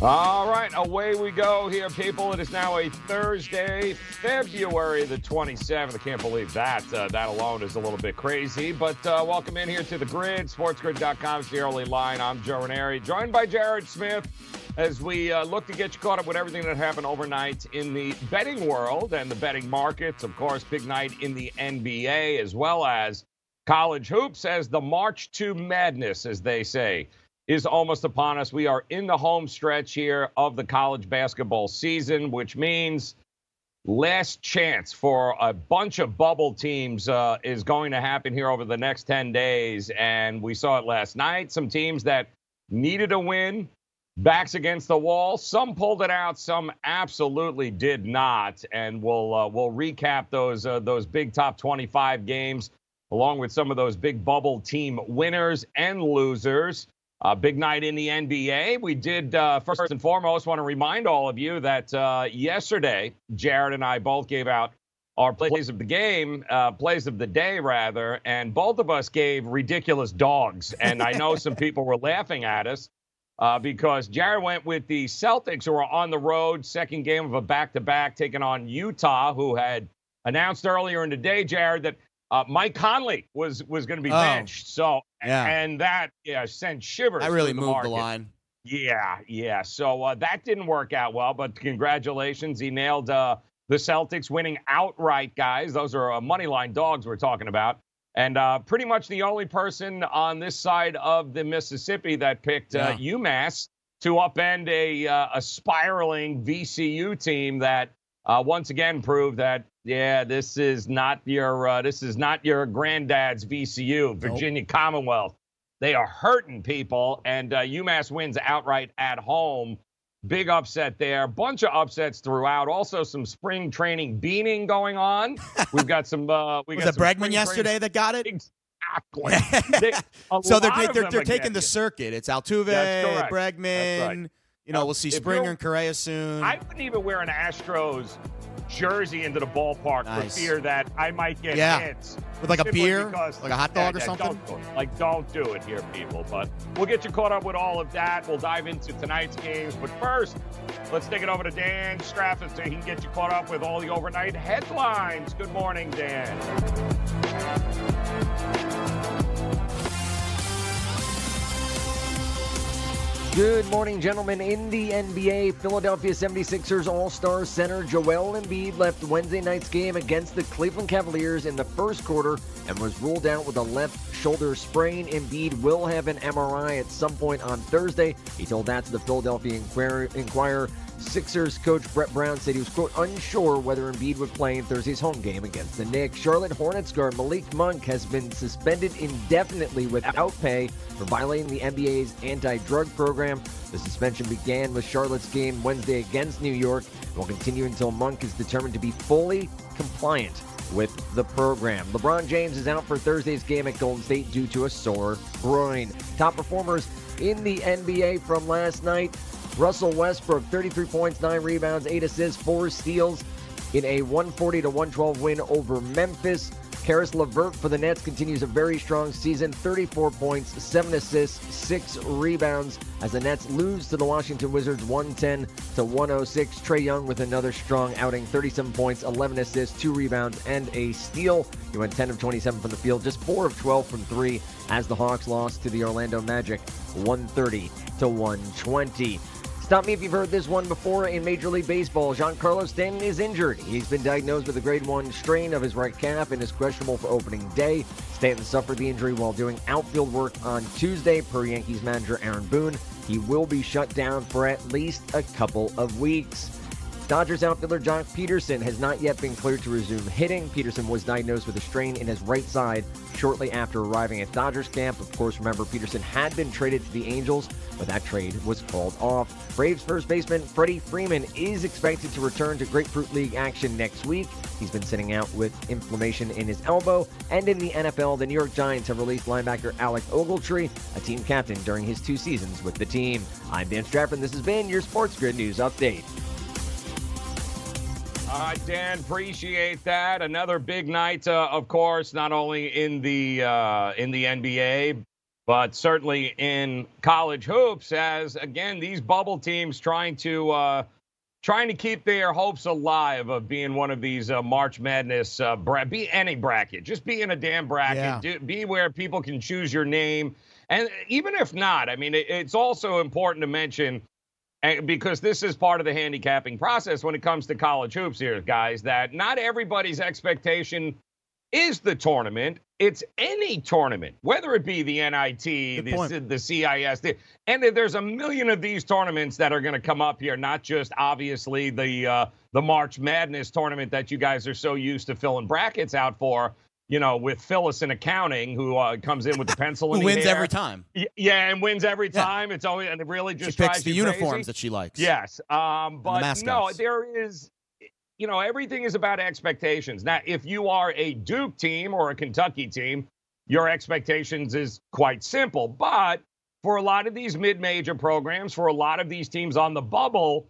All right, away we go here, people. It is now a Thursday, February the 27th. I can't believe that. Uh, that alone is a little bit crazy. But uh, welcome in here to the grid, sportsgrid.com. It's the early line. I'm Joe Raineri, joined by Jared Smith as we uh, look to get you caught up with everything that happened overnight in the betting world and the betting markets. Of course, big night in the NBA as well as college hoops as the March to Madness, as they say is almost upon us. We are in the home stretch here of the college basketball season, which means last chance for a bunch of bubble teams uh, is going to happen here over the next 10 days. And we saw it last night. Some teams that needed a win, backs against the wall. Some pulled it out, some absolutely did not. And we'll uh, we'll recap those uh, those big top 25 games along with some of those big bubble team winners and losers. A big night in the NBA. We did, uh, first and foremost, want to remind all of you that uh, yesterday, Jared and I both gave out our plays of the game, uh, plays of the day, rather, and both of us gave ridiculous dogs. And I know some people were laughing at us uh, because Jared went with the Celtics, who are on the road, second game of a back to back, taking on Utah, who had announced earlier in the day, Jared, that uh, Mike Conley was was going to be Oh. benched. So Yeah. and that yeah sent shivers. I really through moved market. the line. Yeah, yeah. So uh, that didn't work out well, but congratulations, he nailed uh, the Celtics winning outright, guys. Those are uh, money line dogs we're talking about. And uh, pretty much the only person on this side of the Mississippi that picked uh, UMass to upend a, uh, a spiraling VCU team that uh, once again proved that yeah, this is not your uh, this is not your granddad's VCU, Virginia Commonwealth. They are hurting people, and uh, UMass wins outright at home. Big upset there. Bunch of upsets throughout. Also, some spring training beaning going on. We've got some. Uh, we Was got it Bregman yesterday that got it? Exactly. They- so they're, of they're, they're taking the circuit. It's Altuve. Bregman. Right. You know, Now, we'll see Springer and Correa soon. I wouldn't even wear an Astros jersey into the ballpark Nice. for fear that I might get Yeah. hits. With like a beer? because- Like a hot dog or Yeah, yeah, something? Don't do. Like, don't do it here, people. But we'll get you caught up with all of that. We'll dive into tonight's games. But first, let's take it over to Dan Stratford so he can get you caught up with all the overnight headlines. Good morning, Dan. Good morning, gentlemen. In the NBA, Philadelphia 76ers All Star center Joel Embiid left Wednesday night's game against the Cleveland Cavaliers in the first quarter and was ruled out with a left shoulder sprain. Embiid will have an MRI at some point on Thursday. He told that to the Philadelphia Inquirer. Sixers coach Brett Brown said he was, quote, unsure whether Embiid would play in Thursday's home game against the Knicks. Charlotte Hornets guard Malik Monk has been suspended indefinitely without pay for violating the NBA's anti-drug program. The suspension began with Charlotte's game Wednesday against New York and will continue until Monk is determined to be fully compliant with the program. LeBron James is out for Thursday's game at Golden State due to a sore groin. Top performers in the NBA from last night. Russell Westbrook, 33 points, 9 rebounds, 8 assists, 4 steals in a 140 to 112 win over Memphis. Caris LeVert for the Nets continues a very strong season 34 points, 7 assists, 6 rebounds as the Nets lose to the Washington Wizards 110 to 106. Trae Young with another strong outing 37 points, 11 assists, 2 rebounds, and a steal. He went 10 of 27 from the field, just 4 of 12 from 3 as the Hawks lost to the Orlando Magic 130 to 120. Stop me if you've heard this one before in Major League Baseball. Giancarlo Stanton is injured. He's been diagnosed with a grade 1 strain of his right calf and is questionable for opening day. Stanton suffered the injury while doing outfield work on Tuesday, per Yankees manager Aaron Boone. He will be shut down for at least a couple of weeks. Dodgers outfielder Joc Pederson has not yet been cleared to resume hitting. Pederson was diagnosed with a strain in his right side shortly after arriving at Dodgers camp. Of course, remember, Pederson had been traded to the Angels, but that trade was called off. Braves first baseman Freddie Freeman is expected to return to Grapefruit League action next week. He's been sitting out with inflammation in his elbow. And in the NFL, the New York Giants have released linebacker Alec Ogletree, a team captain during his two seasons with the team. I'm Dan Stratford, and this has been your Sports Grid News Update. All right, Dan, appreciate that. Another big night, uh, of course, not only in the uh, in the NBA, but certainly in college hoops. As again, these bubble teams trying to uh, trying to keep their hopes alive of being one of these uh, March Madness uh, bra- be any bracket, just be in a damn bracket, Yeah. do, be where people can choose your name, and even if not, I mean, it, it's also important to mention and because this is part of the handicapping process when it comes to college hoops here, guys, that not everybody's expectation is the tournament. It's any tournament, whether it be the NIT, the, the CIS, the, and there's a million of these tournaments that are going to come up here. Not just obviously the uh, the March Madness tournament that you guys are so used to filling brackets out for. You know, with Phyllis in accounting, who uh, comes in with the pencil Who wins every time? Yeah, and wins every Yeah. time. It's always and it really She just picks the uniforms crazy. that she likes. Yes, um, but no, there is, you know, everything is about expectations. Now, if you are a Duke team or a Kentucky team, your expectations is quite simple. But for a lot of these mid-major programs, for a lot of these teams on the bubble,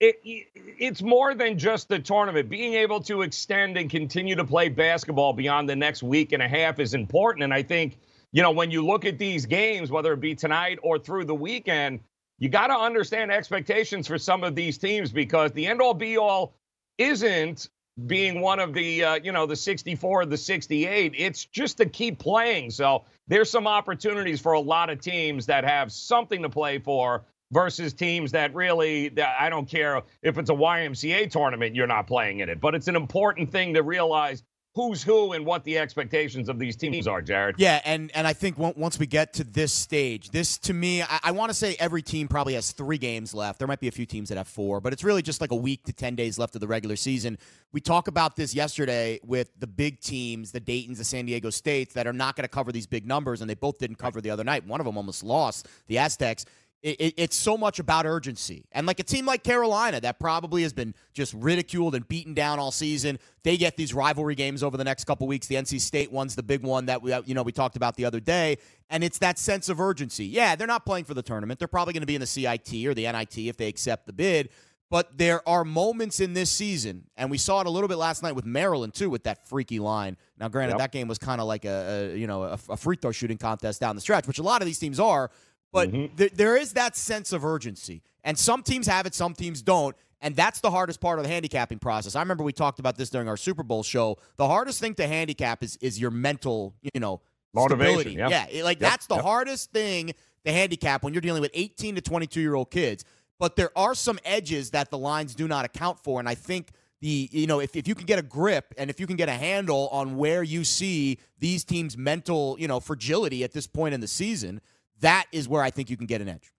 it, it's more than just the tournament. Being able to extend and continue to play basketball beyond the next week and a half is important. And I think, you know, when you look at these games, whether it be tonight or through the weekend, you got to understand expectations for some of these teams because the end all be all isn't being one of the uh, you know the 64 or the 68 it's just to keep playing so there's some opportunities for a lot of teams that have something to play for versus teams that really that I don't care if it's a YMCA tournament you're not playing in it but it's an important thing to realize who's who and what the expectations of these teams are Jared Yeah, and and I think once we get to this stage, this to me, I, I want to say every team probably has three games left. There might be a few teams that have four, but it's really just like a week to ten days left of the regular season. We talk about this yesterday with the big teams, the Dayton's, the San Diego States, that are not going to cover these big numbers, and they both didn't cover the other night. One of them almost lost, the Aztecs. It, it, it's so much about urgency. And like a team like Carolina that probably has been just ridiculed and beaten down all season, they get these rivalry games over the next couple weeks. The NC State one's the big one that we you know we talked about the other day, and it's that sense of urgency. Yeah, they're not playing for the tournament. They're probably going to be in the CIT or the NIT if they accept the bid. But there are moments in this season, and we saw it a little bit last night with Maryland too, with that freaky line. Now, granted, Yep. that game was kind of like a, a you know a, a free throw shooting contest down the stretch, which a lot of these teams are. But mm-hmm. th- there is that sense of urgency, and some teams have it, some teams don't, and that's the hardest part of the handicapping process. I remember we talked about this during our Super Bowl show. The hardest thing to handicap is is your mental, you know, Motivation, stability. yep. Yeah, like Yep, that's the yep. hardest thing to handicap when you're dealing with 18 to 22 year old kids. But there are some edges that the lines do not account for, and I think the you know if, if you can get a grip and if you can get a handle on where you see these teams' mental you know fragility at this point in the season, that is where I think you can get an edge.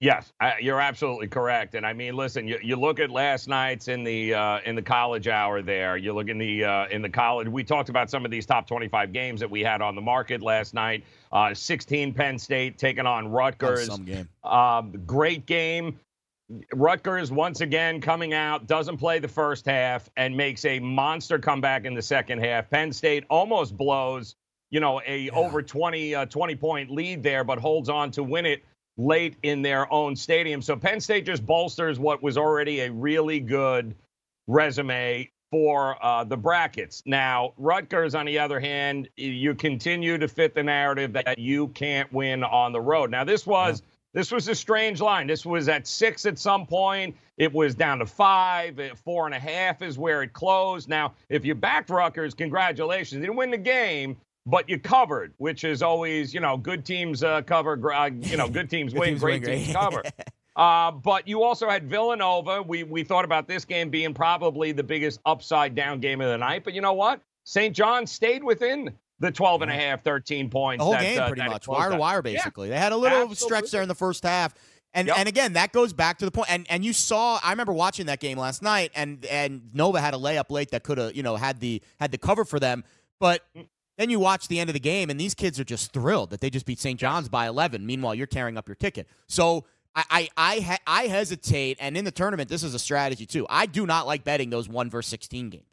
Yes, I, you're absolutely correct. And I mean, listen, you, you look at last night's in the uh, in the college hour. There, you look in the uh, in the college. We talked about some of these top 25 games that we had on the market last night. Uh, 16 Penn State taking on Rutgers. some game. Um, great game. Rutgers once again coming out, doesn't play the first half, and makes a monster comeback in the second half. Penn State almost blows, you know, a over 20 uh, 20 point lead there, but holds on to win it late in their own stadium. So Penn State just bolsters what was already a really good resume for uh, the brackets. Now, Rutgers, on the other hand, you continue to fit the narrative that you can't win on the road. Now, this was this was a strange line. This was at six at some point. It was down to five. Four and a half is where it closed. Now, if you backed Rutgers, congratulations. You didn't win the game, but you covered, which is always, you know, good teams uh, cover. Uh, you know, good teams Good win, teams great win, teams cover. Uh, but you also had Villanova. We we thought about this game being probably the biggest upside down game of the night. But you know what? St. John stayed within the 12 and a half, 13 points. The whole that, game, uh, pretty much, wire to wire, Yeah. basically. They had a little stretch there in the first half. And Yep. and again, that goes back to the point. And and you saw, I remember watching that game last night, and and Nova had a layup late that could have you know had the had the cover for them, but. Then you watch the end of the game, and these kids are just thrilled that they just beat St. John's by 11. Meanwhile, you're tearing up your ticket. So I I I, I hesitate, and in the tournament, this is a strategy too. I do not like betting those one versus 16 games.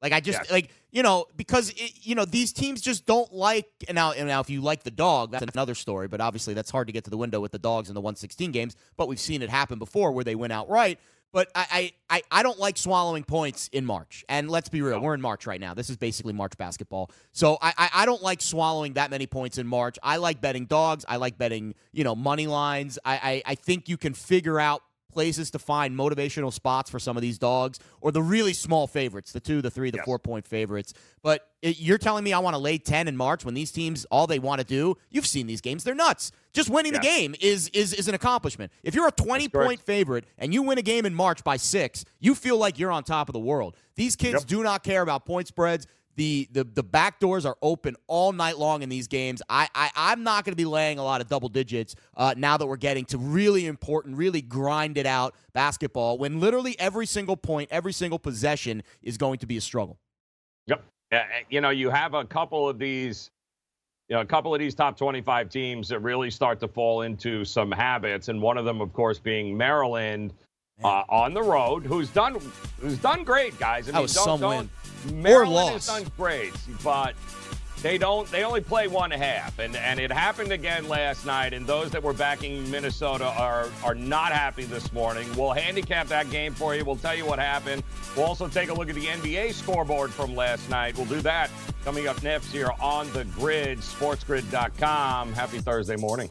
Like I just Yes. like you know because it, you know these teams just don't like and now and now if you like the dog that's another story but obviously that's hard to get to the window with the dogs in the 116 games but we've seen it happen before where they win outright but I, I, I- don't like swallowing points in March. And let's be real, we're in March right now. This is basically March basketball. So I, I, I don't like swallowing that many points in March. I like betting dogs. I like betting, you know, money lines. I, I, I think you can figure out places to find motivational spots for some of these dogs or the really small favorites, the two, the three, the Yes. four point favorites. But it, you're telling me I want to lay 10 in March when these teams, all they want to do, you've seen these games, they're nuts. Just winning the game is, is, is an accomplishment. If you're a 20 correct. point favorite and you win a game in March by six, you feel like you're on top of the world. These kids Yep. do not care about point spreads. The, the the back doors are open all night long in these games. I, I I'm not going to be laying a lot of double digits uh, now that we're getting to really important, really grinded out basketball. When literally every single point, every single possession is going to be a struggle. Yep. Yeah, eh, you know, you have a couple of these, you know, a couple of these top 25 teams that really start to fall into some habits, and one of them, of course, being Maryland uh, on the road, who's done who's done great, guys. I That was don't, some don't, win. Maryland Or has loss. done great, but they don't. They only play one half, and and it happened again last night. And those that were backing Minnesota are are not happy this morning. We'll handicap that game for you. We'll tell you what happened. We'll also take a look at the NBA scoreboard from last night. We'll do that coming up next here on the Grid, SportsGrid.com. Happy Thursday morning.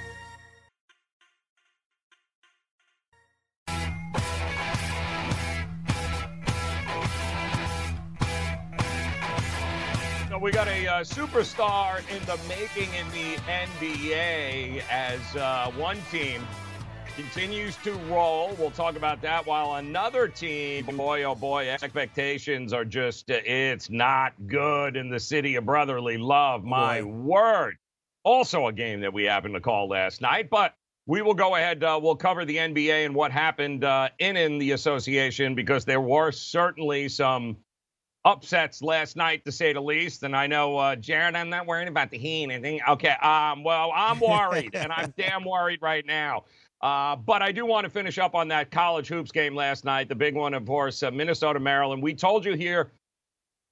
we got a uh, superstar in the making in the NBA as uh, one team continues to roll. We'll talk about that while another team, boy, oh boy, expectations are just, uh, it's not good in the city of brotherly love. My Boy. word. Also a game that we happened to call last night, but we will go ahead. Uh, we'll cover the NBA and what happened uh, in in the association because there were certainly some upsets last night, to say the least. And I know, uh, Jared, I'm not worried about the Heat and anything. Okay, um, well, I'm worried, and I'm damn worried right now. Uh, but I do want to finish up on that college hoops game last night, the big one, of course, uh, Minnesota, Maryland. We told you here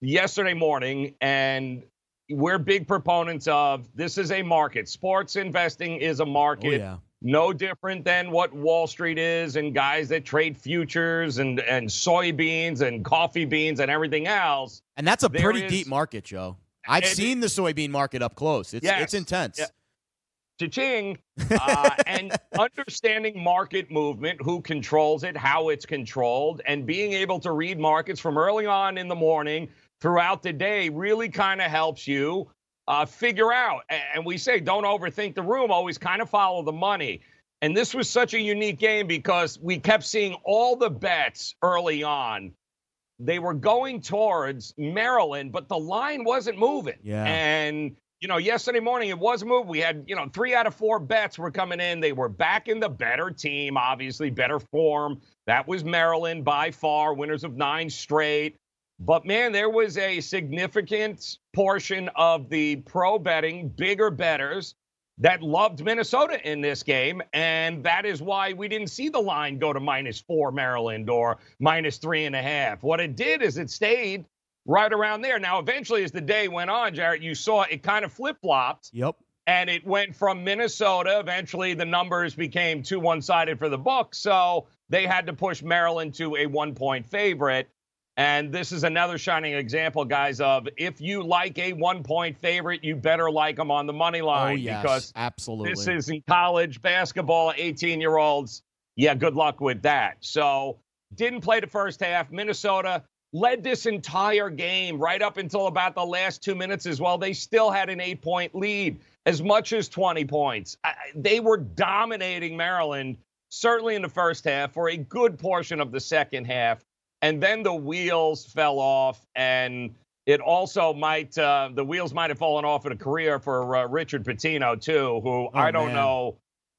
yesterday morning, and we're big proponents of this is a market. Sports investing is a market Oh, yeah. No different than what Wall Street is and guys that trade futures and, and soybeans and coffee beans and everything else. And that's a There pretty is- deep market, Joe. I've seen the soybean market up close. It's Yes. it's intense. Yeah. Cha-ching. Uh, and understanding market movement, who controls it, how it's controlled, and being able to read markets from early on in the morning throughout the day really kind of helps you uh, figure out. And we say don't overthink the room, always kind of follow the money. And this was such a unique game because we kept seeing all the bets early on. They were going towards Maryland, but the line wasn't moving. Yeah. And you know, yesterday morning it was moved. We had, you know, three out of four bets were coming in. They were back in the better team, obviously, better form. That was Maryland by far, winners of nine straight. But man, there was a significant portion of the pro betting, bigger betters that loved Minnesota in this game. And that is why we didn't see the line go to minus four Maryland or minus three and a half. What it did is it stayed right around there. Now, eventually, as the day went on, Jarrett, you saw it kind of flip flopped Yep. and it went from Minnesota. Eventually, the numbers became too one sided for the book. So they had to push Maryland to a one point favorite. And this is another shining example, guys, of if you like a one point favorite, you better like them on the money line. Oh line yes, because absolutely. this is in college basketball, 18 year olds. Yeah, good luck with that. So, didn't play the first half. Minnesota led this entire game right up until about the last two minutes as well. They still had an eight point lead, as much as 20 points. I, they were dominating Maryland, certainly in the first half, for a good portion of the second half. And then the wheels fell off, and it also might, uh, the wheels might have fallen off in a career for uh, Richard Pitino, too, who Oh, I don't man. know.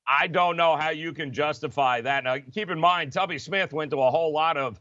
I don't know how you can justify that. Now, keep in mind, Tubby Smith went to a whole lot of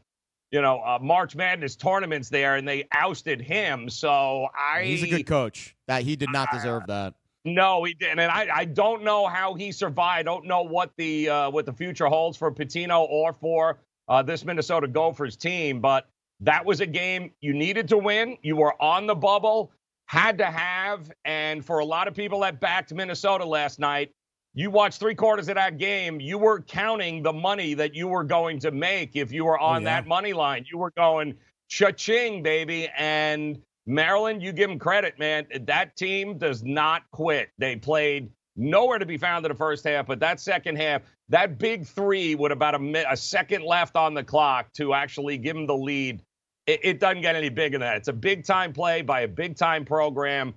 you know, uh, March Madness tournaments there, and they ousted him. So I, He's a good coach. That he did not deserve that. no, he didn't, and I, I don't know how he survived. I don't know what the uh, what the future holds for Pitino or for uh, this Minnesota Gophers team. But that was a game you needed to win. You were on the bubble, had to have, and for a lot of people that backed Minnesota last night, you watched three quarters of that game. You were counting the money that you were going to make if you were on yeah. that money line. You were going cha-ching, baby, and Maryland, you give them credit, man. That team does not quit. They played nowhere to be found in the first half, but that second half, that big three with about a, a second left on the clock to actually give them the lead, it, it doesn't get any bigger than that. It's a big time play by a big time program.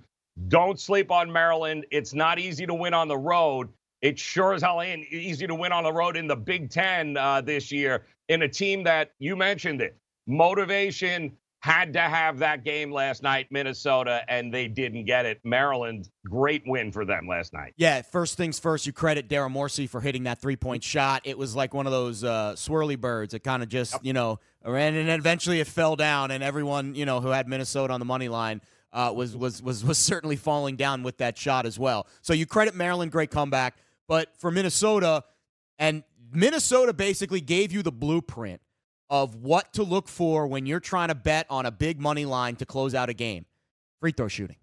Don't sleep on Maryland. It's not easy to win on the road. It sure as hell ain't easy to win on the road in the Big Ten uh, this year in a team that you mentioned it. Motivation had to have that game last night, Minnesota, and they didn't get it. Maryland, great win for them last night. Yeah, first things first, you credit Darryl Morsell for hitting that three point shot. It was like one of those uh, swirly birds. It kind of just, you know, ran and eventually it fell down, and everyone, you know, who had Minnesota on the money line uh, was, was, was, was certainly falling down with that shot as well. So you credit Maryland, great comeback. But for Minnesota, and Minnesota basically gave you the blueprint of what to look for when you're trying to bet on a big money line to close out a game free throw shooting.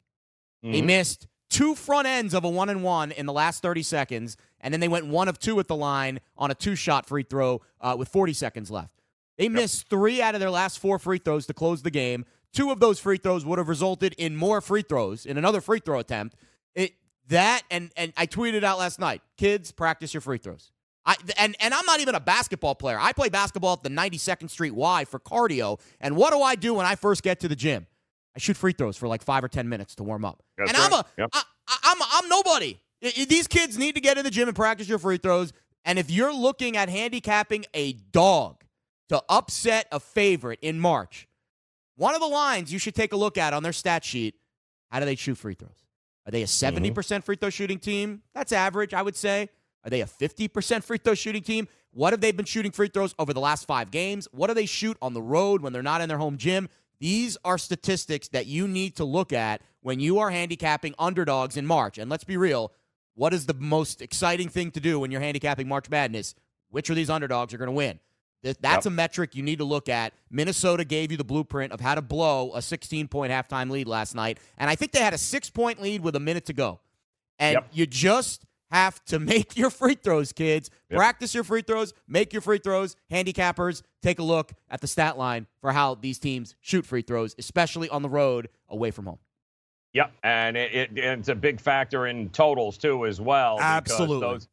They Mhm. missed two front ends of a one and one in the last 30 seconds, and then they went one of two at the line on a two shot free throw uh, with 40 seconds left. They missed three out of their last four free throws to close the game. Two of those free throws would have resulted in more free throws in another free throw attempt. It that and and I tweeted out last night, kids, practice your free throws. I and and I'm not even a basketball player. I play basketball at the 92nd Street Y for cardio. And what do I do when I first get to the gym? I shoot free throws for like five or ten minutes to warm up. That's and I'm a right. Yep. I, I'm I'm nobody. These kids need to get in the gym and practice your free throws. And if you're looking at handicapping a dog to upset a favorite in March, one of the lines you should take a look at on their stat sheet: how do they shoot free throws? Are they a mm-hmm. 70% free throw shooting team? That's average, I would say. Are they a 50% free throw shooting team? What have they been shooting free throws over the last five games? What do they shoot on the road when they're not in their home gym? These are statistics that you need to look at when you are handicapping underdogs in March. And let's be real, what is the most exciting thing to do when you're handicapping March Madness? Which of these underdogs are going to win? Th- That's a metric you need to look at. Minnesota gave you the blueprint of how to blow a 16 point halftime lead last night. And I think they had a six point lead with a minute to go. And Yep. you just have to make your free throws, kids. Yep. Practice your free throws, make your free throws. Handicappers, take a look at the stat line for how these teams shoot free throws, especially on the road away from home. Yep, and it, it, it's a big factor in totals too, as well. Absolutely. Those,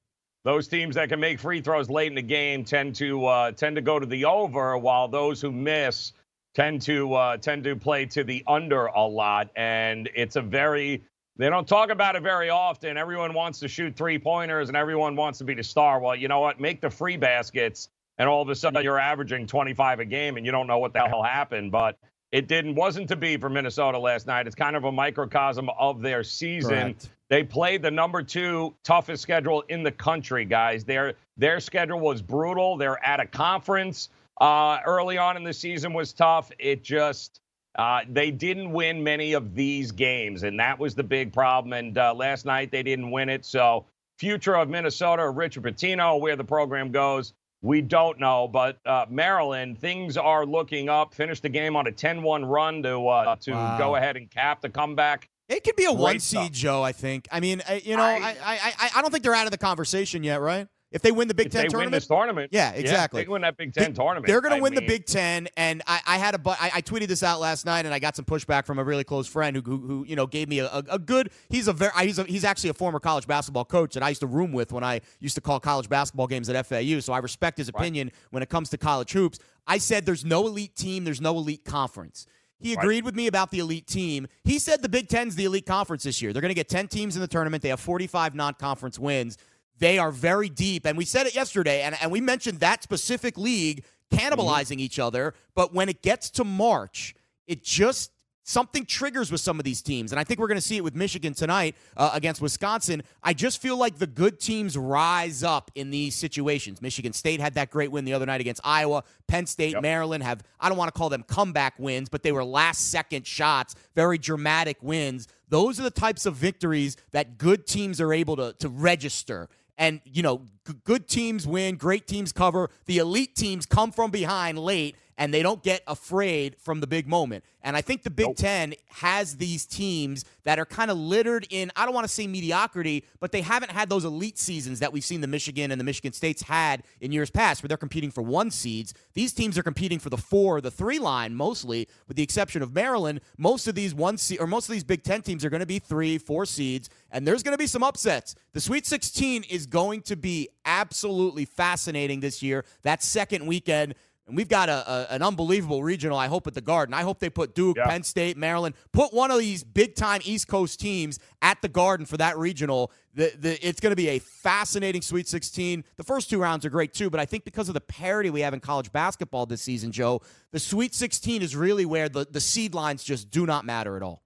those teams that can make free throws late in the game tend to uh, tend to go to the over, while those who miss tend to uh, tend to play to the under a lot. And it's a very they don't talk about it very often. Everyone wants to shoot three pointers, and everyone wants to be the star. Well, you know what? Make the free baskets, and all of a sudden you're averaging 25 a game, and you don't know what the hell happened. But it didn't wasn't to be for Minnesota last night. It's kind of a microcosm of their season. Correct. They played the number two toughest schedule in the country, guys. Their their schedule was brutal. They're at a conference. Uh, early on in the season was tough. It just uh, they didn't win many of these games, and that was the big problem. And uh, last night they didn't win it. So future of Minnesota, Richard Pitino, where the program goes, we don't know. But uh, Maryland, things are looking up. Finished the game on a 10-1 run to uh, to Wow. go ahead and cap the comeback. It could be a Great one seed, Joe. I think. I mean, I, you know, I, I, I, I don't think they're out of the conversation yet, right? If they win the Big if Ten they tournament, win this tournament, yeah, exactly. they win that Big Ten They- tournament. They're going to win the Big Ten, and I, I had a bu- I, I tweeted this out last night, and I got some pushback from a really close friend who, who, who you know gave me a, a, a good. He's a very he's a, he's actually a former college basketball coach that I used to room with when I used to call college basketball games at FAU. So I respect his opinion when it comes to college hoops. I said there's no elite team, there's no elite conference. He agreed with me about the elite team. He said the Big Ten's the elite conference this year. They're going to get 10 teams in the tournament. They have 45 non conference wins. They are very deep. And we said it yesterday, and, and we mentioned that specific league cannibalizing each other. But when it gets to March, it just something triggers with some of these teams. And I think we're going to see it with Michigan tonight uh, against Wisconsin. I just feel like the good teams rise up in these situations. Michigan State had that great win the other night against Iowa. Penn State, Yep. Maryland have, I don't want to call them comeback wins, but they were last second shots, very dramatic wins. Those are the types of victories that good teams are able to, to register. And, you know, g- good teams win, great teams cover. The elite teams come from behind late and they don't get afraid from the big moment. And I think the Big Ten has these teams that are kind of littered in, I don't want to say mediocrity, but they haven't had those elite seasons that we've seen the Michigan and the Michigan States had in years past, where they're competing for one seeds. These teams are competing for the four, the three line mostly, with the exception of Maryland. Most of these one seed or most of these Big Ten teams are going to be three, four seeds, and there's going to be some upsets. The Sweet 16 is going to be absolutely fascinating this year. That second weekend. And we've got a, a- an unbelievable regional, I hope, at the Garden. I hope they put Duke, Yeah. Penn State, Maryland, put one of these big time East Coast teams at the Garden for that regional. The, the, it's going to be a fascinating Sweet 16. The first two rounds are great too, but I think because of the parity we have in college basketball this season, Joe, the Sweet 16 is really where the, the seed lines just do not matter at all.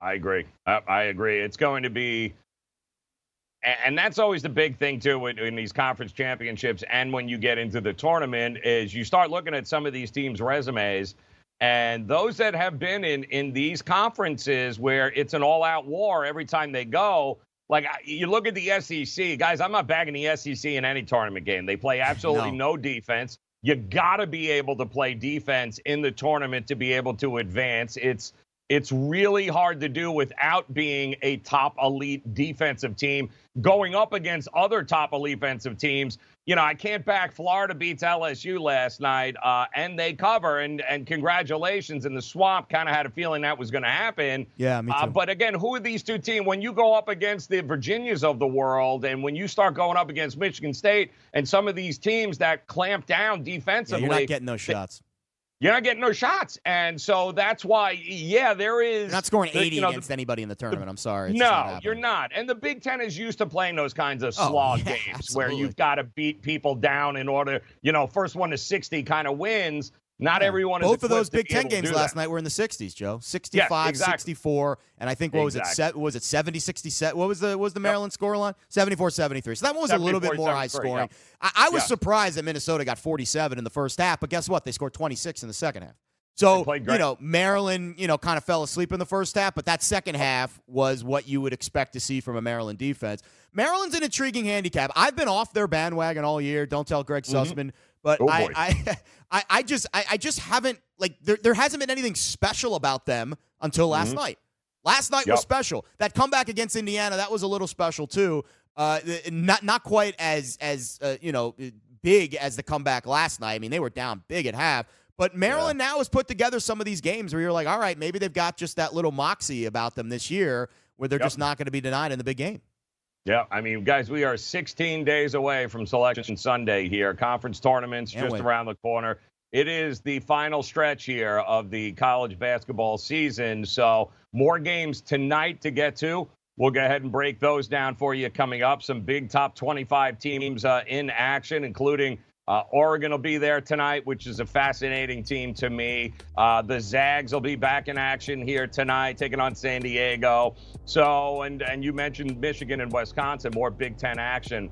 I agree. I, I agree. It's going to be, and that's always the big thing too in, these conference championships, and when you get into the tournament, is you start looking at some of these teams' resumes, and those that have been in in these conferences where it's an all-out war every time they go. Like you look at the SEC, guys. I'm not bagging the SEC in any tournament game. They play absolutely No. no defense. You got to be able to play defense in the tournament to be able to advance. It's it's really hard to do without being a top elite defensive team going up against other top elite defensive teams. You know, I can't back Florida beats LSU last night, uh, and they cover. And and congratulations. And the swamp kind of had a feeling that was going to happen. Yeah, me Uh, too. but again, who are these two teams? When you go up against the Virginias of the world, and when you start going up against Michigan State and some of these teams that clamp down Yeah, defensively, you're not getting those shots. You're not getting no shots. And so that's why, yeah, there is. Not scoring the- 80 you know, the- against anybody in the tournament. I'm sorry. It's just not no, you're not. And the Big Ten is used to playing those kinds of Oh, slog yeah, games where you've got to beat people down in order, you know, first one to 60 kind of wins. Not Yeah. everyone is Both of those Big Ten games last that. night were in the 60s, Joe. 65, exactly. 64, and I think what was it? Exactly. Was it 70, 67? What was the what was the Maryland scoreline? 74, 73. So that one was a little bit more high 73, scoring. I, I was surprised that Minnesota got 47 in the first half, but guess what? They scored 26 in the second half. So, you know, Maryland, you know, kind of fell asleep in the first half, but that second half was what you would expect to see from a Maryland defense. Maryland's an intriguing handicap. I've been off their bandwagon all year. Don't tell Greg Sussman. But Oh, I. I, I, I just, I, I just haven't like there, there hasn't been anything special about them until last night. Last night was special. That comeback against Indiana, that was a little special too. Uh, not not quite as as uh, you know big as the comeback last night. I mean, they were down big at half. But Maryland now has put together some of these games where you're like, all right, maybe they've got just that little moxie about them this year, where they're Yep. just not going to be denied in the big game. Yeah, I mean, guys, we are 16 days away from Selection Sunday here. Conference tournaments Can't just wait. around the corner. It is the final stretch here of the college basketball season. So, more games tonight to get to. We'll go ahead and break those down for you coming up. Some big top 25 teams uh, in action, including uh, Oregon will be there tonight, which is a fascinating team to me. Uh, the Zags will be back in action here tonight, taking on San Diego. So, and and you mentioned Michigan and Wisconsin, more Big Ten action.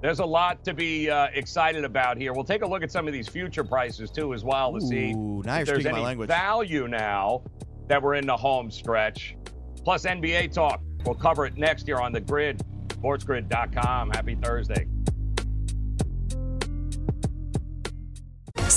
There's a lot to be uh, excited about here. We'll take a look at some of these future prices too, as well, to see Ooh, now if there's any value now that we're in the home stretch. Plus NBA talk. We'll cover it next year on the grid, sportsgrid.com. Happy Thursday.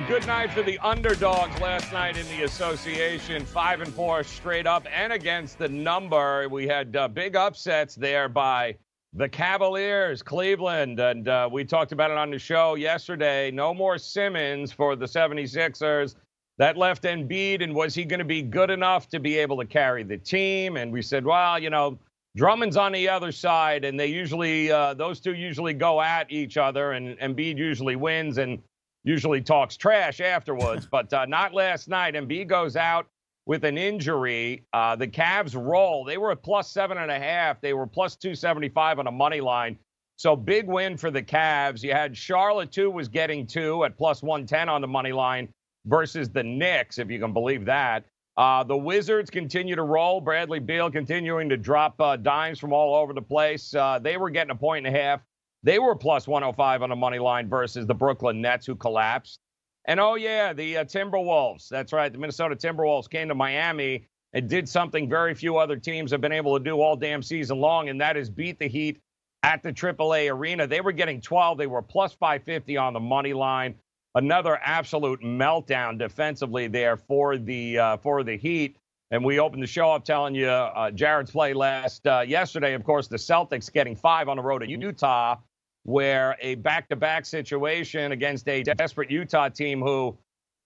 Good night for the underdogs last night in the association, five and four straight up and against the number. We had uh, big upsets there by the Cavaliers, Cleveland, and uh, we talked about it on the show yesterday. No more Simmons for the 76ers. That left Embiid, and was he going to be good enough to be able to carry the team? And we said, well, you know, Drummond's on the other side, and they usually, uh, those two usually go at each other, and Embiid usually wins. And usually talks trash afterwards, but uh, not last night. Embiid goes out with an injury. Uh, the Cavs roll. They were at plus seven and a half. They were plus 275 on a money line. So big win for the Cavs. You had Charlotte, too, was getting two at plus 110 on the money line versus the Knicks, if you can believe that. Uh, the Wizards continue to roll. Bradley Beal continuing to drop uh, dimes from all over the place. Uh, they were getting a point and a half. They were plus 105 on the money line versus the Brooklyn Nets, who collapsed. And oh, yeah, the uh, Timberwolves. That's right. The Minnesota Timberwolves came to Miami and did something very few other teams have been able to do all damn season long, and that is beat the Heat at the AAA arena. They were getting 12. They were plus 550 on the money line. Another absolute meltdown defensively there for the uh, for the Heat. And we opened the show up telling you uh, Jared's play last uh, yesterday. Of course, the Celtics getting five on the road at Utah where a back-to-back situation against a desperate Utah team who,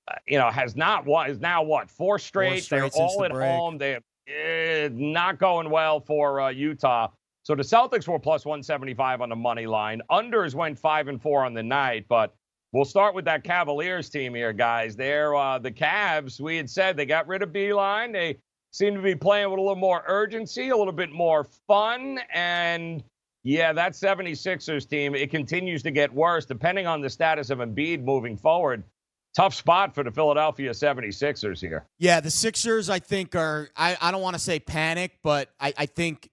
uh, you know, has not won is now what four straight. Four straight They're all the at break. home. They're eh, not going well for uh, Utah. So the Celtics were plus 175 on the money line. Unders went five and four on the night, but we'll start with that Cavaliers team here, guys. They're uh, the Cavs. We had said they got rid of Beilein. They seem to be playing with a little more urgency, a little bit more fun, and yeah, that 76ers team, it continues to get worse depending on the status of Embiid moving forward. Tough spot for the Philadelphia 76ers here. Yeah, the Sixers, I think, are, I, I don't want to say panic, but I, I think,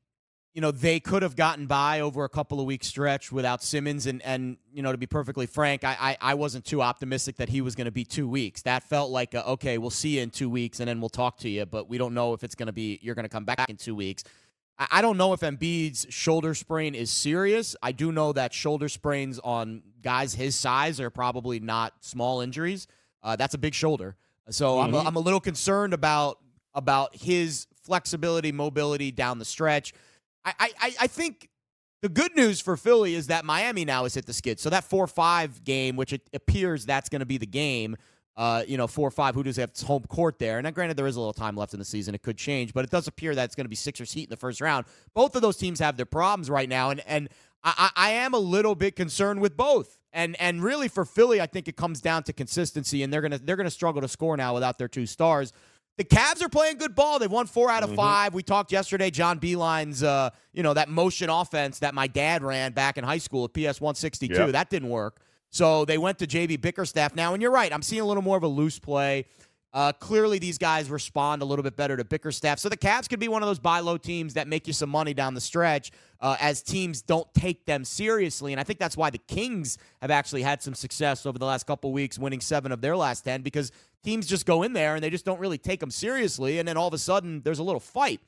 you know, they could have gotten by over a couple of weeks stretch without Simmons. And, and you know, to be perfectly frank, I, I, I wasn't too optimistic that he was going to be two weeks. That felt like, a, okay, we'll see you in two weeks and then we'll talk to you, but we don't know if it's going to be, you're going to come back in two weeks. I don't know if Embiid's shoulder sprain is serious. I do know that shoulder sprains on guys his size are probably not small injuries. Uh, that's a big shoulder. So mm-hmm. I'm, a, I'm a little concerned about about his flexibility, mobility down the stretch. I, I, I think the good news for Philly is that Miami now has hit the skid. So that 4 5 game, which it appears that's going to be the game, uh, you know, four or five. Who does have home court there? And granted, there is a little time left in the season. It could change, but it does appear that it's going to be Sixers Heat in the first round. Both of those teams have their problems right now, and and I, I am a little bit concerned with both. And and really for Philly, I think it comes down to consistency, and they're gonna they're gonna struggle to score now without their two stars. The Cavs are playing good ball. They've won four out of mm-hmm. five. We talked yesterday, John Beilein's, uh, you know, that motion offense that my dad ran back in high school at PS 162. Yep. That didn't work. So they went to JB Bickerstaff now, and you're right. I'm seeing a little more of a loose play. Uh, clearly, these guys respond a little bit better to Bickerstaff. So the Cavs could be one of those buy low teams that make you some money down the stretch uh, as teams don't take them seriously. And I think that's why the Kings have actually had some success over the last couple weeks, winning seven of their last 10, because teams just go in there and they just don't really take them seriously. And then all of a sudden, there's a little fight.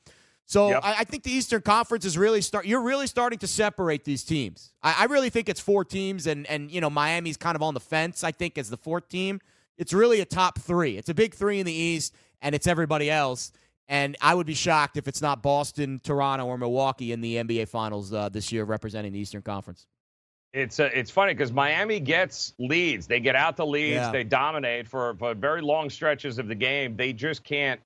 So yep. I, I, think the Eastern Conference is really start. You're really starting to separate these teams. I, I, really think it's four teams, and and you know Miami's kind of on the fence. I think as the fourth team, it's really a top three. It's a big three in the East, and it's everybody else. And I would be shocked if it's not Boston, Toronto, or Milwaukee in the NBA Finals uh, this year, representing the Eastern Conference. It's uh, it's funny because Miami gets leads. They get out the leads. Yeah. They dominate for, for very long stretches of the game. They just can't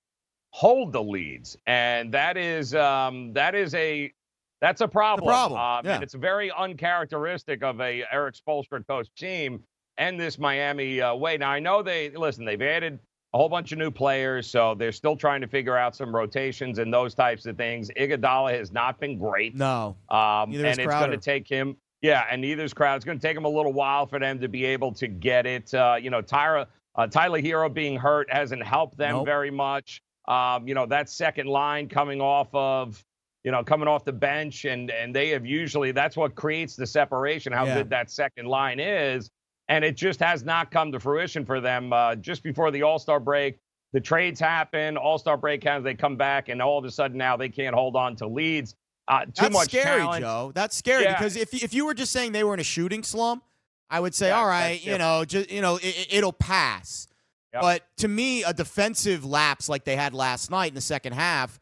hold the leads, and that is um, that is a that's a problem. problem. Um, yeah. And it's very uncharacteristic of a Erik Spoelstra coach team and this Miami uh, way. Now I know they listen. They've added a whole bunch of new players, so they're still trying to figure out some rotations and those types of things. Iguodala has not been great. No, um, and it's going to take him. Yeah, and neither's crowd. It's going to take him a little while for them to be able to get it. Uh, you know, Tyra Uh, Tyler Herro being hurt hasn't helped them Nope. very much. Um, you know, that second line coming off of, you know, coming off the bench, and and they have usually that's what creates the separation. How Yeah. good that second line is, and it just has not come to fruition for them. Uh, just before the All Star break, the trades happen, All Star break happens, they come back, and all of a sudden now they can't hold on to leads. Uh, too much. That's much scary, talent. Joe. That's scary Yeah. because if if you were just saying they were in a shooting slump, I would say, Yeah, all right, you know, just you know, it, it'll pass. Yep. But to me, a defensive lapse like they had last night in the second half,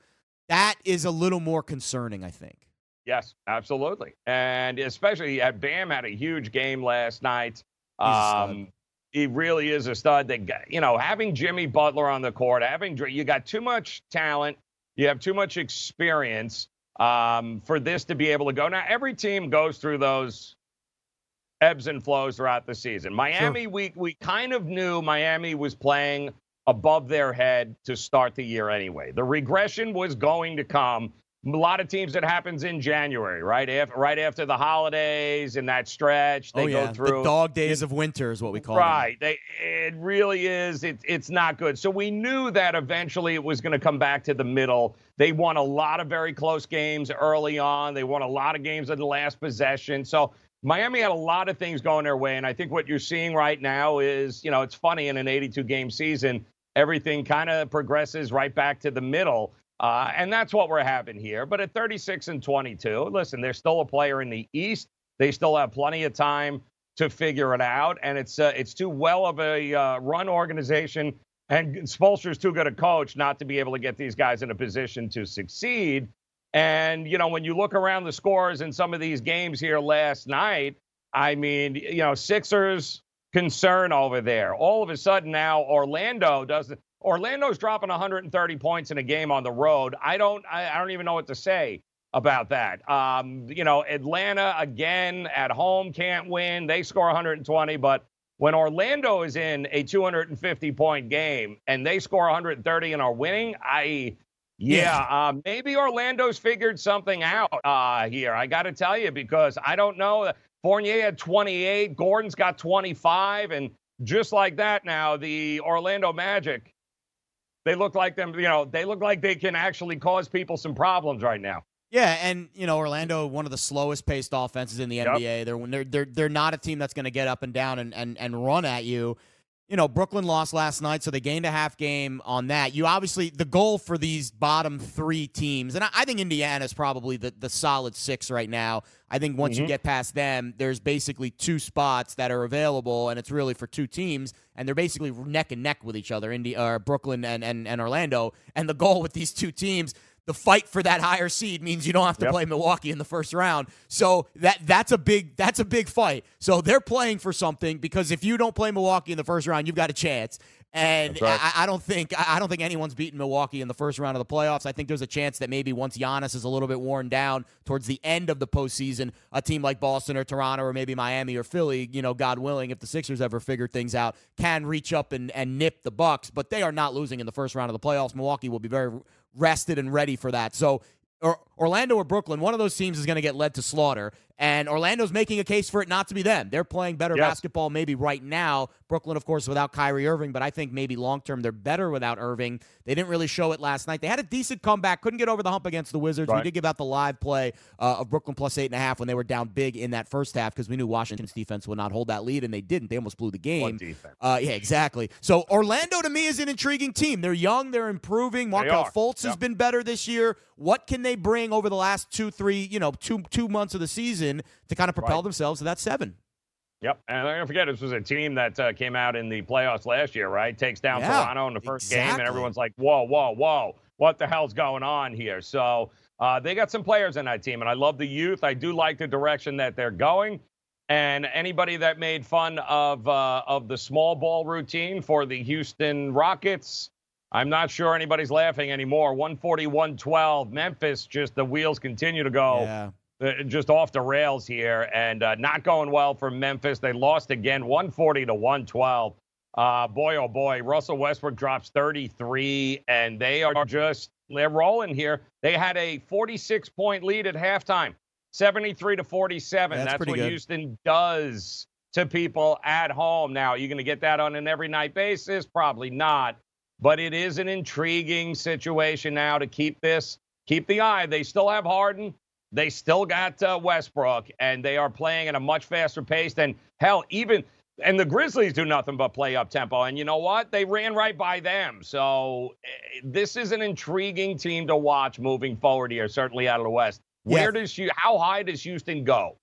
that is a little more concerning. I think. Yes, absolutely. And especially at Bam had a huge game last night. Um, he really is a stud. That you know, having Jimmy Butler on the court, having you got too much talent, you have too much experience um, for this to be able to go. Now, every team goes through those ebbs and flows throughout the season. Miami, we we kind of knew Miami was playing above their head to start the year anyway. The regression was going to come. A lot of teams that happens in January, right after right after the holidays and that stretch, they oh yeah, go through the dog days of winter is what we call them. Right. They, it really is. It, it's not good. So we knew that eventually it was going to come back to the middle. They won a lot of very close games early on. They won a lot of games in the last possession. So Miami had a lot of things going their way. And I think what you're seeing right now is, you know, it's funny in an 82 game season, everything kind of progresses right back to the middle. Uh, and that's what we're having here. But at 36 and 22, listen, there's still a player in the East. They still have plenty of time to figure it out, and it's uh, it's too well of a uh, run organization, and Spoelstra's too good a coach not to be able to get these guys in a position to succeed. And you know, when you look around the scores in some of these games here last night, I mean, you know, Sixers concern over there. All of a sudden now, Orlando doesn't. Orlando's dropping 130 points in a game on the road. I don't. I, I don't even know what to say about that. Um, you know, Atlanta again at home can't win. They score 120, but when Orlando is in a 250 point game and they score 130 and are winning, I yeah, uh, maybe Orlando's figured something out uh, here. I got to tell you because I don't know. Fournier had 28, Gordon's got 25, and just like that now, the Orlando Magic. They look like them, you know, they look like they can actually cause people some problems right now. Yeah, and you know Orlando, one of the slowest paced offenses in the Yep. NBA. They're they're they're they're not a team that's going to get up and down and, and and run at you. You know, Brooklyn lost last night, so they gained a half game on that. You obviously the goal for these bottom three teams, and I, I think Indiana is probably the the solid six right now. I think once you Mhm. get past them, there's basically two spots that are available, and it's really for two teams, and they're basically neck and neck with each other, Indi- uh, Brooklyn and, and and Orlando. And the goal with these two teams the fight for that higher seed means you don't have to Yep. play Milwaukee in the first round. So that that's a big that's a big fight. So they're playing for something because if you don't play Milwaukee in the first round, you've got a chance. And right. I, I don't think I don't think anyone's beaten Milwaukee in the first round of the playoffs. I think there's a chance that maybe once Giannis is a little bit worn down towards the end of the postseason, a team like Boston or Toronto or maybe Miami or Philly, you know, God willing, if the Sixers ever figure things out, can reach up and, and nip the Bucks. But they are not losing in the first round of the playoffs. Milwaukee will be very rested and ready for that. So or Orlando or Brooklyn, one of those teams is going to get led to slaughter. And Orlando's making a case for it not to be them. They're playing better Yes. basketball maybe right now. Brooklyn, of course, without Kyrie Irving, but I think maybe long term they're better without Irving. They didn't really show it last night. They had a decent comeback, couldn't get over the hump against the Wizards. We did give out the live play uh, of Brooklyn plus eight and a half when they were down big in that first half because we knew Washington's defense would not hold that lead, and they didn't. They almost blew the game. Uh, yeah, exactly. So Orlando to me is an intriguing team. They're young, they're improving. Markelle are. Fultz has been better this year. What can they bring over the last two, three, you know, two two months of the season to kind of propel Right. themselves to that seven? Yep. And I don't forget, this was a team that uh, came out in the playoffs last year, right? Takes down Yeah, Toronto in the first game, and everyone's like, whoa, whoa, whoa, what the hell's going on here? So uh, they got some players in that team, and I love the youth. I do like the direction that they're going. And anybody that made fun of uh, of the small ball routine for the Houston Rockets, I'm not sure anybody's laughing anymore. 140, 112. Memphis, just the wheels continue to go Yeah. uh, just off the rails here and uh, not going well for Memphis. They lost again, 140 to 112. Uh, boy, oh boy, Russell Westbrook drops 33, and they are just they're rolling here. They had a 46 point lead at halftime, 73 to 47. That's That's, what good. Houston does to people at home. Now, are you're going to get that on an every night basis? Probably not. But it is an intriguing situation now to keep this, keep the eye. They still have Harden. They still got uh, Westbrook, and they are playing at a much faster pace than hell. Even and the Grizzlies do nothing but play up tempo. And you know what? They ran right by them. So eh, this is an intriguing team to watch moving forward here, certainly out of the West. Where does you? How high does Houston go?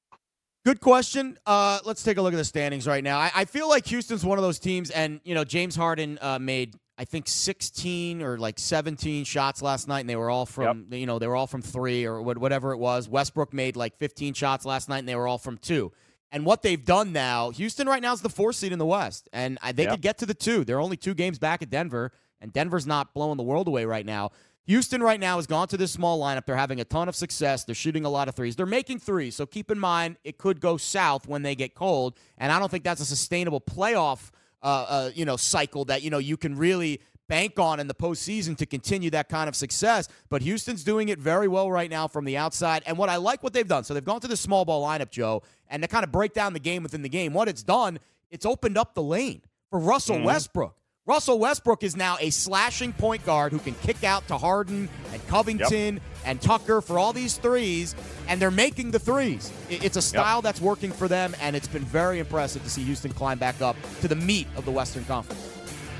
Good question. Uh, let's take a look at the standings right now. I, I, feel like Houston's one of those teams, and you know James Harden uh, made I think 16 or like 17 shots last night, and they were all from yep. you know they were all from three or whatever it was. Westbrook made like 15 shots last night, and they were all from two. And what they've done now, Houston right now is the four seed in the West, and uh, they yep. could get to the two. They're only two games back at Denver, and Denver's not blowing the world away right now. Houston right now has gone to this small lineup. They're having a ton of success. They're shooting a lot of threes. They're making threes, so keep in mind it could go south when they get cold. And I don't think that's a sustainable playoff, uh, uh, you know, cycle that you know you can really bank on in the postseason to continue that kind of success. But Houston's doing it very well right now from the outside. And what I like what they've done, so they've gone to the small ball lineup, Joe, and to kind of break down the game within the game. What it's done, it's opened up the lane for Russell mm-hmm. Westbrook. Russell Westbrook is now a slashing point guard who can kick out to Harden and Covington yep. and Tucker for all these threes, and they're making the threes. It's a style yep. that's working for them, and it's been very impressive to see Houston climb back up to the meat of the Western Conference.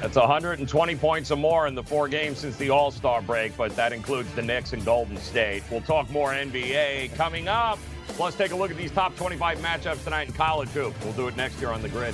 That's 120 points or more in the four games since the All Star break, but that includes the Knicks and Golden State. We'll talk more NBA coming up. Plus, take a look at these top 25 matchups tonight in college hoops. We'll do it next year on the grid.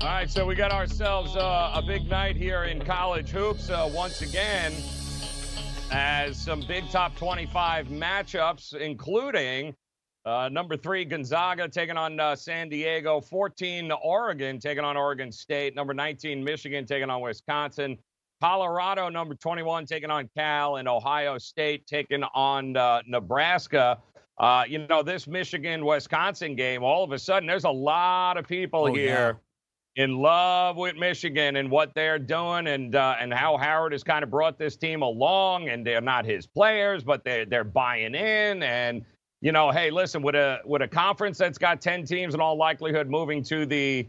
All right, so we got ourselves uh, a big night here in college hoops uh, once again, as some big top 25 matchups, including uh, number three Gonzaga taking on uh, San Diego, 14 Oregon taking on Oregon State, number 19 Michigan taking on Wisconsin, Colorado number 21 taking on Cal, and Ohio State taking on uh, Nebraska. Uh, you know, this Michigan Wisconsin game, all of a sudden, there's a lot of people oh, here. Yeah in love with Michigan and what they're doing and uh, and how Howard has kind of brought this team along and they're not his players but they're they're buying in and you know hey listen with a with a conference that's got 10 teams in all likelihood moving to the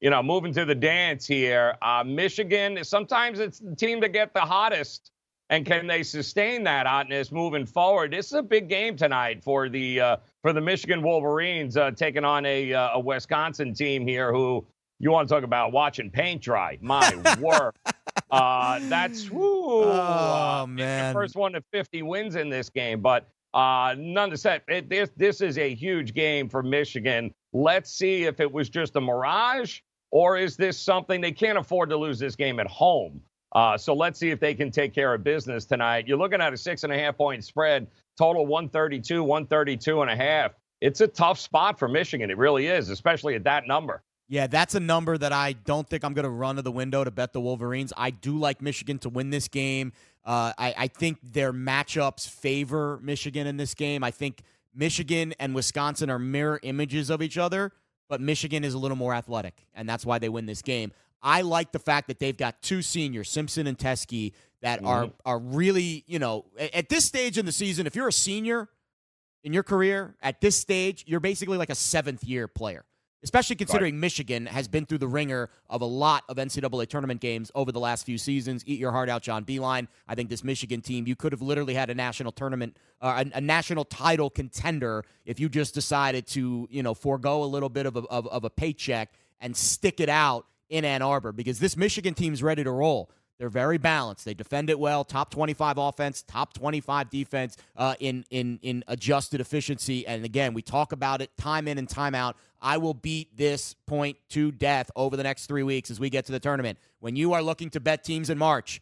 you know moving to the dance here uh, Michigan sometimes it's the team to get the hottest and can they sustain that hotness moving forward? This is a big game tonight for the uh, for the Michigan Wolverines uh, taking on a uh, a Wisconsin team here who you want to talk about watching paint dry? My word. Uh, that's whoo, oh uh, man, the first one to 50 wins in this game. But uh, none nonetheless, it, this this is a huge game for Michigan. Let's see if it was just a mirage or is this something they can't afford to lose this game at home. Uh, so let's see if they can take care of business tonight. You're looking at a six and a half point spread, total 132, 132 and a half. It's a tough spot for Michigan. It really is, especially at that number. Yeah, that's a number that I don't think I'm going to run to the window to bet the Wolverines. I do like Michigan to win this game. Uh, I, I think their matchups favor Michigan in this game. I think Michigan and Wisconsin are mirror images of each other, but Michigan is a little more athletic, and that's why they win this game. I like the fact that they've got two seniors, Simpson and Teske, that mm-hmm. are are really, you know, at this stage in the season, if you're a senior in your career at this stage, you're basically like a seventh year player especially considering right. Michigan has been through the wringer of a lot of NCAA tournament games over the last few seasons. Eat your heart out, John Beilein. I think this Michigan team, you could have literally had a national tournament, uh, a, a, national title contender if you just decided to, you know, forego a little bit of a, of, of a paycheck and stick it out in Ann Arbor because this Michigan team's ready to roll. They're very balanced. They defend it well. Top 25 offense, top 25 defense uh, in in in adjusted efficiency. And again, we talk about it time in and time out. I will beat this point to death over the next three weeks as we get to the tournament. When you are looking to bet teams in March,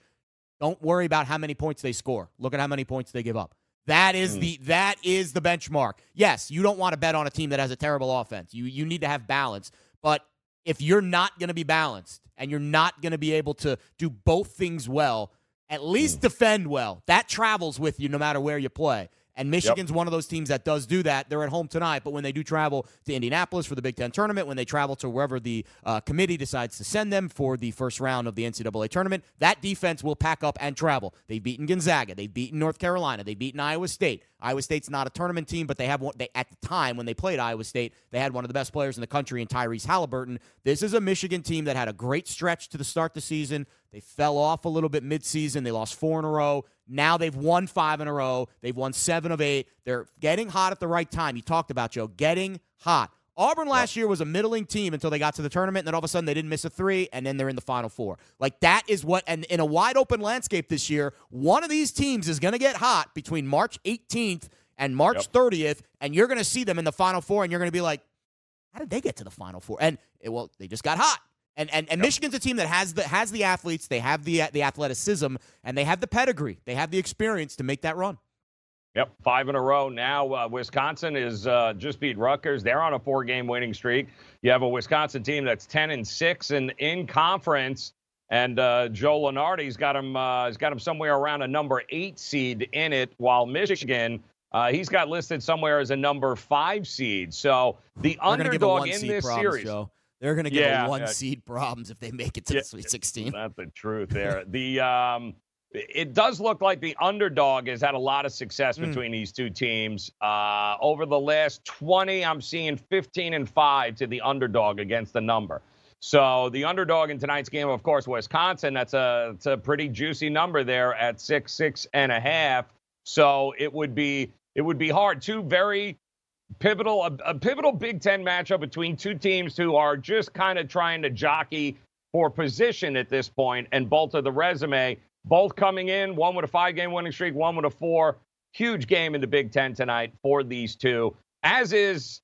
don't worry about how many points they score. Look at how many points they give up. That is mm. the that is the benchmark. Yes, you don't want to bet on a team that has a terrible offense. You you need to have balance. But if you're not going to be balanced and you're not going to be able to do both things well, at least mm. defend well. That travels with you no matter where you play. And Michigan's one of those teams that does do that. They're at home tonight, but when they do travel to Indianapolis for the Big Ten tournament, when they travel to wherever the uh, committee decides to send them for the first round of the NCAA tournament, that defense will pack up and travel. They've beaten Gonzaga, they've beaten North Carolina, they've beaten Iowa State. Iowa State's not a tournament team, but they have one. They at the time when they played Iowa State, they had one of the best players in the country in Tyrese Haliburton. This is a Michigan team that had a great stretch to the start of the season. They fell off a little bit midseason. They lost four in a row. Now they've won five in a row. They've won seven of eight. They're getting hot at the right time. You talked about Joe getting hot. Auburn last year was a middling team until they got to the tournament, and then all of a sudden they didn't miss a three, and then they're in the final four. Like that is what, and in a wide open landscape this year, one of these teams is going to get hot between March 18th and March Yep. 30th, and you're going to see them in the final four, and you're going to be like, how did they get to the final four? And it, well, they just got hot. And and, and Michigan's a team that has the has the athletes, they have the the athleticism, and they have the pedigree, they have the experience to make that run. Yep, five in a row now. Uh, Wisconsin is uh, just beat Rutgers. They're on a four-game winning streak. You have a Wisconsin team that's ten and six and in conference, and uh, Joe Lunardi's got him. Uh, he's got him somewhere around a number eight seed in it, while Michigan. Uh, he's got listed somewhere as a number five seed. So the They're gonna give a underdog in this problems, series. Joe. They're going to get Yeah, a one yeah. seed problems if they make it to Yeah. the Sweet 16. That's the truth there. the um, it does look like the underdog has had a lot of success Mm. between these two teams. Uh, over the last 20, I'm seeing 15 and 5 to the underdog against the number. So the underdog in tonight's game, of course, Wisconsin. That's a it's a pretty juicy number there at six, six and a half. So it would be it would be hard. Two very pivotal a, a pivotal Big Ten matchup between two teams who are just kind of trying to jockey for position at this point and bolster the resume. Both coming in, one with a five-game winning streak, one with a four. Huge game in the Big Ten tonight for these two, as is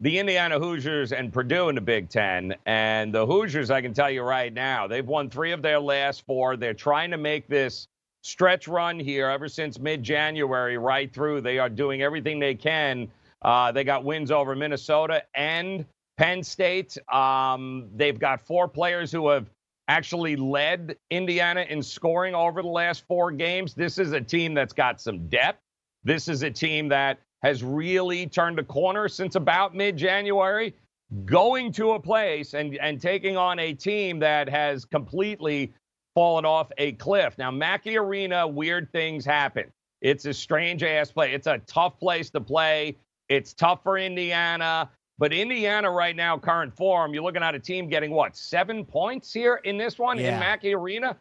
the Indiana Hoosiers and Purdue in the Big Ten. And the Hoosiers, I can tell you right now, they've won three of their last four. They're trying to make this stretch run here ever since mid-January right through. They are doing everything they can. Uh, they got wins over Minnesota and Penn State. Um, they've got four players who have actually led Indiana in scoring over the last four games. This is a team that's got some depth. This is a team that has really turned a corner since about mid-January, going to a place and, and taking on a team that has completely fallen off a cliff. Now, Mackey Arena, weird things happen. It's a strange ass play. It's a tough place to play. It's tough for Indiana. But Indiana right now, current form, you're looking at a team getting what, seven points here in this one Yeah. in Mackey Arena?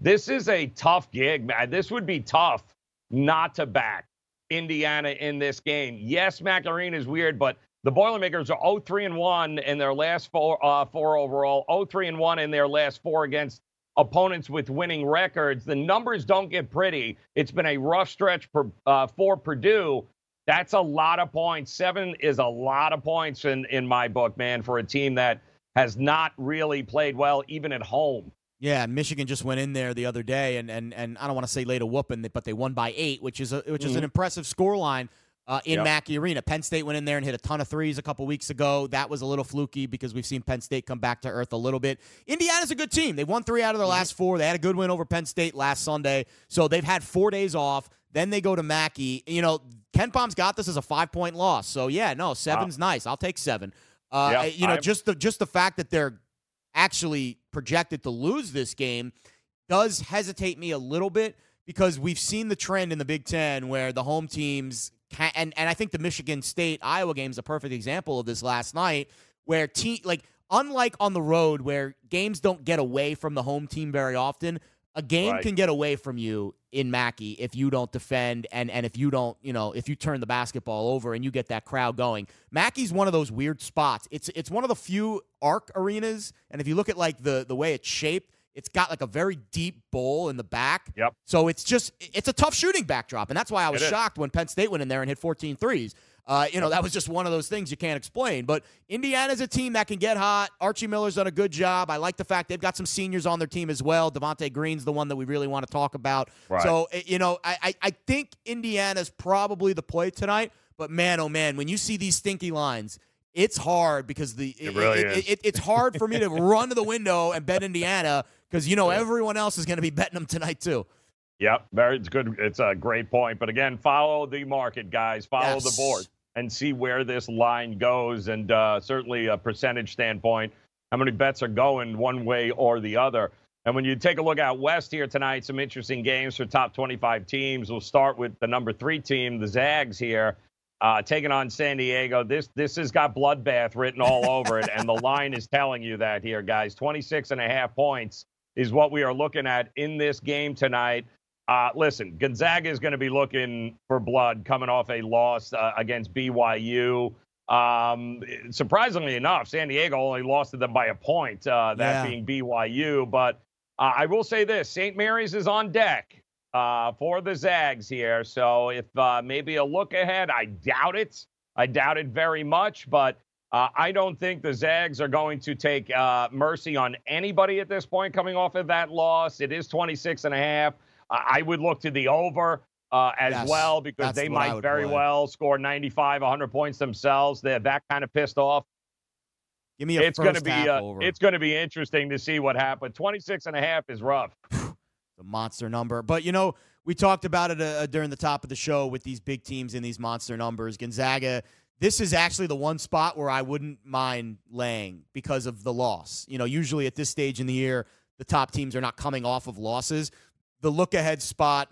This is a tough gig, man. This would be tough not to back Indiana in this game. Yes, Mackey Arena is weird, but the Boilermakers are 0-3 and 1 in their last four, uh, four overall, 0-3 and 1 in their last four against opponents with winning records. The numbers don't get pretty. It's been a rough stretch for, uh, for Purdue. That's a lot of points. Seven is a lot of points in, in my book, man, for a team that has not really played well, even at home. Yeah, Michigan just went in there the other day, and and, and I don't want to say laid a whooping, but they won by eight, which is a, which is an impressive scoreline uh, in Yep. Mackey Arena. Penn State went in there and hit a ton of threes a couple weeks ago. That was a little fluky because we've seen Penn State come back to earth a little bit. Indiana's a good team. They won three out of their last four. They had a good win over Penn State last Sunday, so they've had four days off. Then they go to Mackey. You know, KenPom's got this as a five point loss. So yeah, no, seven's nice. I'll take seven. Uh, Yeah, you know, I'm- just the just the fact that they're actually projected to lose this game does hesitate me a little bit because we've seen the trend in the Big Ten where the home teams can, and and I think the Michigan State Iowa game is a perfect example of this last night, where te- like unlike on the road where games don't get away from the home team very often, a game Right. can get away from you in Mackey if you don't defend and and if you don't you know if you turn the basketball over and you get that crowd going. Mackey's one of those weird spots. It's it's one of the few arc arenas, and if you look at like the the way it's shaped. It's got like a very deep bowl in the back. Yep. So it's just it's a tough shooting backdrop, and that's why I was shocked when Penn State went in there and hit 14 threes. Uh, you know, that was just one of those things you can't explain. But Indiana's a team that can get hot. Archie Miller's done a good job. I like the fact they've got some seniors on their team as well. Devonte Green's the one that we really want to talk about. Right. So, eh, you know, I, I, think Indiana's probably the play tonight. But man, oh man, when you see these stinky lines, it's hard because the It really it, it- it's hard for me to run to the window and bet Indiana because you know everyone else is going to be betting them tonight too. Yep, very it's good. It's a great point. But again, follow the market, guys. Follow Yes. the board and see where this line goes. And uh, certainly a percentage standpoint, how many bets are going one way or the other. And when you take a look out west here tonight, some interesting games for top 25 teams. We'll start with the number three team, the Zags here, uh, taking on San Diego. This this has got bloodbath written all over it, and the line is telling you that here, guys. 26 and a half points is what we are looking at in this game tonight. Uh, listen, Gonzaga is going to be looking for blood coming off a loss uh, against BYU. Um, surprisingly enough, San Diego only lost to them by a point, uh, that Yeah. being BYU. But uh, I will say this St. Mary's is on deck uh, for the Zags here. So if uh, maybe a look ahead, I doubt it. I doubt it very much, but uh, I don't think the Zags are going to take uh, mercy on anybody at this point coming off of that loss. It is 26 and a half. Uh, I would look to the over uh, as Yes, well because they might very play. well score 95, 100 points themselves. They're that kind of pissed off. Give me a It's going to be uh, over. it's going to be interesting to see what happens. 26 and a half is rough. the monster number. But you know, we talked about it uh, during the top of the show with these big teams and these monster numbers. Gonzaga. This is actually the one spot where I wouldn't mind laying because of the loss. You know, usually at this stage in the year, the top teams are not coming off of losses. The look ahead spot,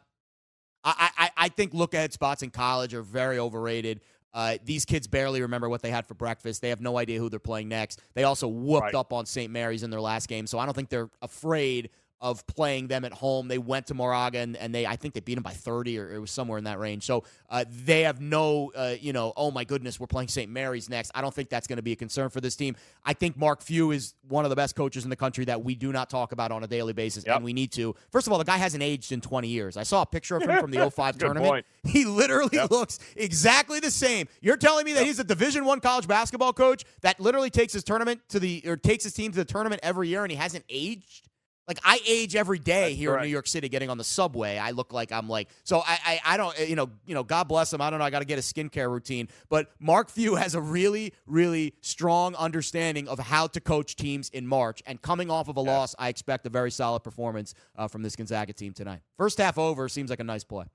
I, I, I think look ahead spots in college are very overrated. Uh, these kids barely remember what they had for breakfast. They have no idea who they're playing next. They also whooped Right. up on St. Mary's in their last game, so I don't think they're afraid of playing them at home. They went to Moraga and, and they I think they beat them by 30 or it was somewhere in that range. So uh, they have no uh, you know oh my goodness we're playing St. Mary's next. I don't think that's going to be a concern for this team. I think Mark Few is one of the best coaches in the country that we do not talk about on a daily basis Yep. and we need to. First of all, the guy hasn't aged in 20 years. I saw a picture of him from the 05 tournament. point. He literally Yep. looks exactly the same. You're telling me that he's a Division One college basketball coach that literally takes his tournament to the or takes his team to the tournament every year, and he hasn't aged. Like I age every day That's here in. New York City, getting on the subway. I look like I'm like so. I I, I don't you know you know God bless him. I don't know. I got to get a skincare routine, but Mark Few has a really really strong understanding of how to coach teams in March. And coming off of a loss, I expect a very solid performance uh, from this Gonzaga team tonight. First half over seems like a nice play.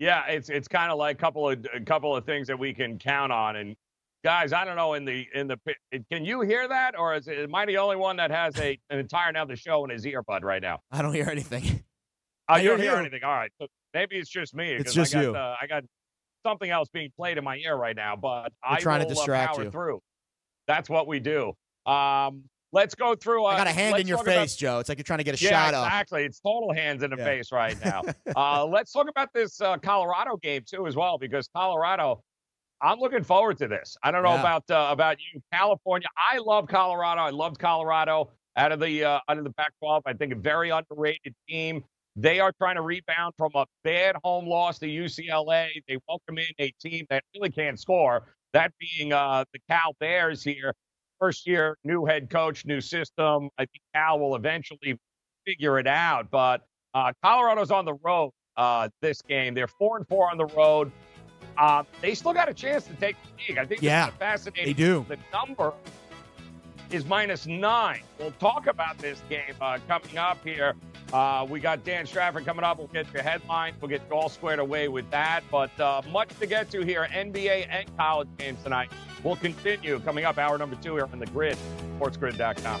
Yeah, it's it's kind of like a couple of a couple of things that we can count on. And guys, I don't know in the in the can you hear that, or is it, am I the only one that has a an entire now the show in his earbud right now? I don't hear anything. I, I don't hear you. anything. All right, so maybe it's just me. It's just I got, you. Uh, I got something else being played in my ear right now, but We're I trying to uh, distract power you. through. That's what we do. Um, let's go through. Uh, I got a hand in your talk about- face, Joe. It's like you're trying to get a yeah, shot up. exactly. It's total hands in the Yeah. face right now. uh, let's talk about this uh, Colorado game too, as well, because Colorado. I'm looking forward to this. I don't know Yeah. about uh, about you, California. I love Colorado. I loved Colorado out of the uh, out of the Pac-12. I think a very underrated team. They are trying to rebound from a bad home loss to UCLA. They welcome in a team that really can't score. That being uh, the Cal Bears here. First year, new head coach, new system. I think Cal will eventually figure it out. But uh, Colorado's on the road uh, this game. They're four and four on the road. Uh, they still got a chance to take the league. I think Yeah, it's fascinating. they do. The number is minus nine. We'll talk about this game uh, coming up here. Uh, we got Dan Stratford coming up. We'll get your headlines. We'll get all squared away with that. But uh, much to get to here, NBA and college games tonight. We'll continue coming up hour number two here on the grid, sportsgrid.com.